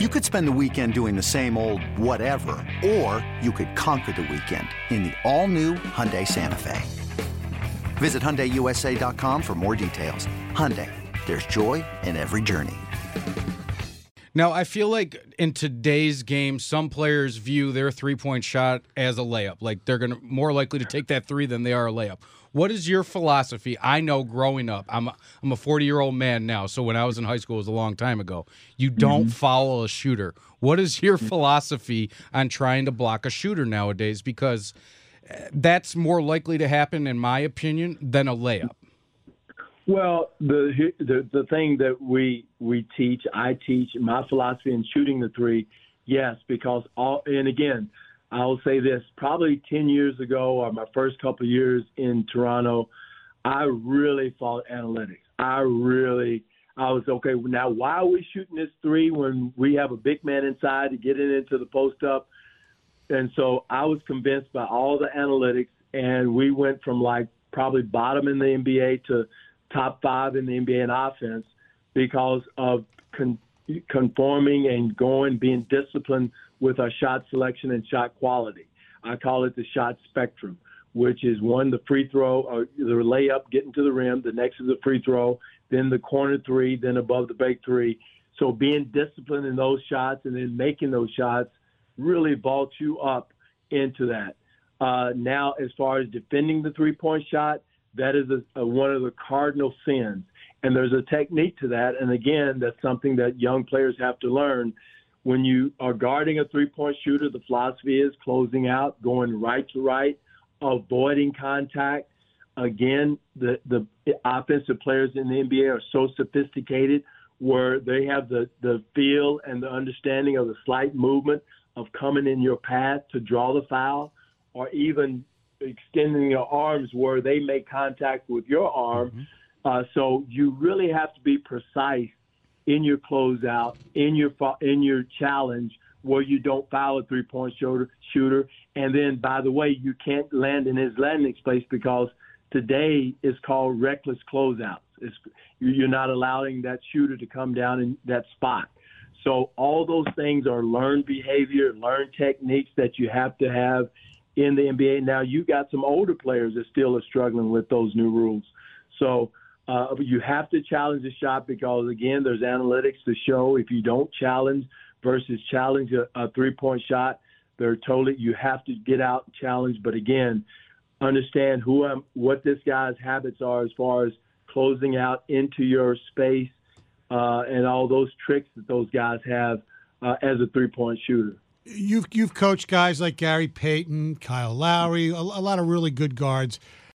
You could spend the weekend doing the same old whatever, or you could conquer the weekend in the all-new Hyundai Santa Fe. Visit HyundaiUSA.com for more details. Hyundai, there's joy in every journey. Now, I feel like in today's game, some players view their three point shot as a layup. Like they're gonna more likely to take that three than they are a layup. What is your philosophy? I know growing up, I'm a, I'm a 40 year old man now. So when I was in high school, it was a long time ago. You don't mm-hmm. follow a shooter. What is your philosophy on trying to block a shooter nowadays? Because eh, that's more likely to happen, in my opinion, than a layup. Well, the the the thing that we we teach, I teach my philosophy in shooting the three, yes, because all and again, I'll say this: probably ten years ago, or my first couple years in Toronto, I really fought analytics. I really, I was okay. Now, why are we shooting this three when we have a big man inside to get it into the post up? And so I was convinced by all the analytics, and we went from like probably bottom in the NBA to top five in the NBA in offense because of con- conforming and going, being disciplined with our shot selection and shot quality. I call it the shot spectrum, which is one, the free throw or the layup getting to the rim, the next is the free throw, then the corner three, then above the break three. So being disciplined in those shots and then making those shots really vaults you up into that. Uh, now, as far as defending the three point shot, that is a, a, one of the cardinal sins. And there's a technique to that. And again, that's something that young players have to learn. When you are guarding a three point shooter, the philosophy is closing out, going right to right, avoiding contact. Again, the, the offensive players in the NBA are so sophisticated where they have the, the feel and the understanding of the slight movement of coming in your path to draw the foul or even extending your arms where they make contact with your arm. Mm-hmm. Uh, so you really have to be precise in your closeout, in your in your challenge, where you don't foul a three-point shooter. Shooter, and then by the way, you can't land in his landing space because today is called reckless closeouts. It's, you're not allowing that shooter to come down in that spot. So all those things are learned behavior, learned techniques that you have to have in the NBA. Now you got some older players that still are struggling with those new rules. So uh, you have to challenge the shot because again, there's analytics to show if you don't challenge versus challenge a, a three-point shot, they're totally you have to get out and challenge. But again, understand who I'm, what this guy's habits are as far as closing out into your space uh, and all those tricks that those guys have uh, as a three-point shooter you've you've coached guys like Gary Payton, Kyle Lowry, a, a lot of really good guards.